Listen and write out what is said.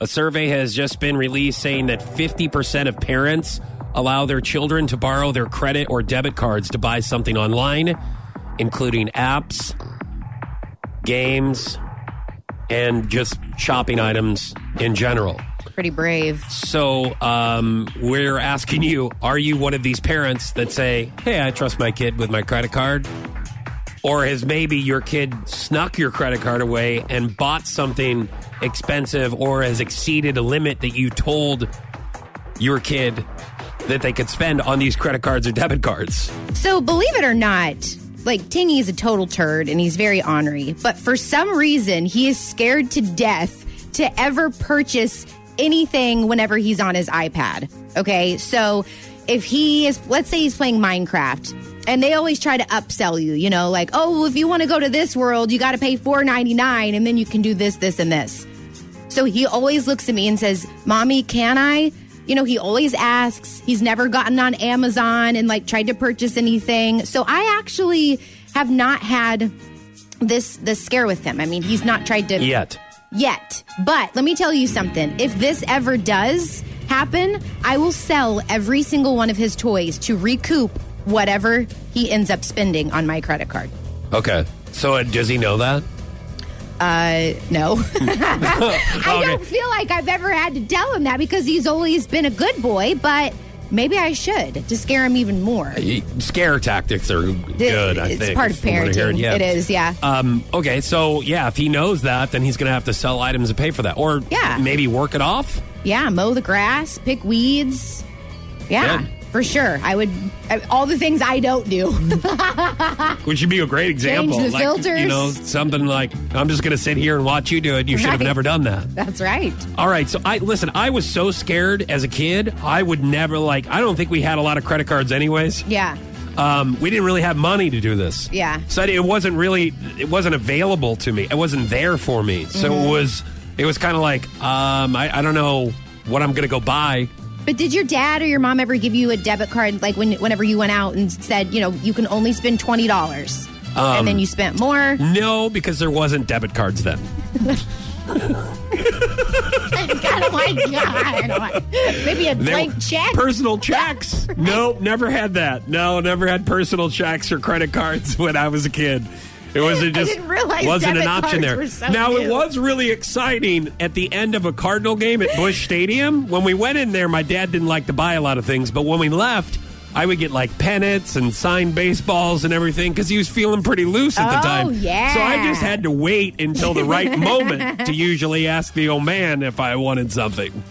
A survey has just been released saying that 50% of parents allow their children to borrow their credit or debit cards to buy something online, including apps, games, and just shopping items in general. Pretty brave. So um, we're asking you: Are you one of these parents that say, "Hey, I trust my kid with my credit card," or has maybe your kid snuck your credit card away and bought something expensive, or has exceeded a limit that you told your kid that they could spend on these credit cards or debit cards? So, believe it or not, like Tingy is a total turd and he's very ornery, but for some reason, he is scared to death to ever purchase anything whenever he's on his iPad. Okay. So, if he is, let's say he's playing Minecraft and they always try to upsell you, you know, like, oh, if you want to go to this world, you got to pay four ninety nine, and then you can do this, this, and this. So he always looks at me and says, Mommy, can I? You know, he always asks. He's never gotten on Amazon and like tried to purchase anything. So I actually have not had this this scare with him. I mean, he's not tried to Yet. yet. But let me tell you something. If this ever does happen, I will sell every single one of his toys to recoup whatever he ends up spending on my credit card. Okay. So uh, does he know that? Uh, no. I Okay. don't feel like I've ever had to tell him that because he's always been a good boy, but maybe I should to scare him even more. Scare tactics are good. I think. it's think part of heard, parenting. yeah. It is, yeah. Um, okay, so yeah, if he knows that, then he's going to have to sell items to pay for that, or Yeah. maybe work it off. yeah, mow the grass, pick weeds. Yeah, Good. For sure. I would, I- all the things I don't do. Which would be a great example. Change the like, filters. You know, something like I'm just going to sit here and watch you do it. You should have never done that. That's right. All right, so I listen. I was so scared as a kid. I would never like. I don't think we had a lot of credit cards, anyways. Yeah. Um, we didn't really have money to do this. Yeah. So it wasn't really. It wasn't available to me. It wasn't there for me. So Mm-hmm. it was. It was kind of like. Um, I, I don't know what I'm going to go buy. But did your dad or your mom ever give you a debit card, like when, whenever you went out and said, you know, you can only spend twenty dollars, Um, and then you spent more? No, because there wasn't debit cards then. God, oh my God! Maybe a blank check. Personal checks. Nope, never had that. No, never had personal checks or credit cards when I was a kid. It wasn't I didn't realize wasn't an option there. so now it was really exciting at the end of a Cardinal game at Busch Stadium. When we went in there, my dad didn't like to buy a lot of things, but when we left, I would get like pennants and signed baseballs and everything because he was feeling pretty loose at the Oh, time. yeah. So I just had to wait until the right moment to usually ask the old man if I wanted something.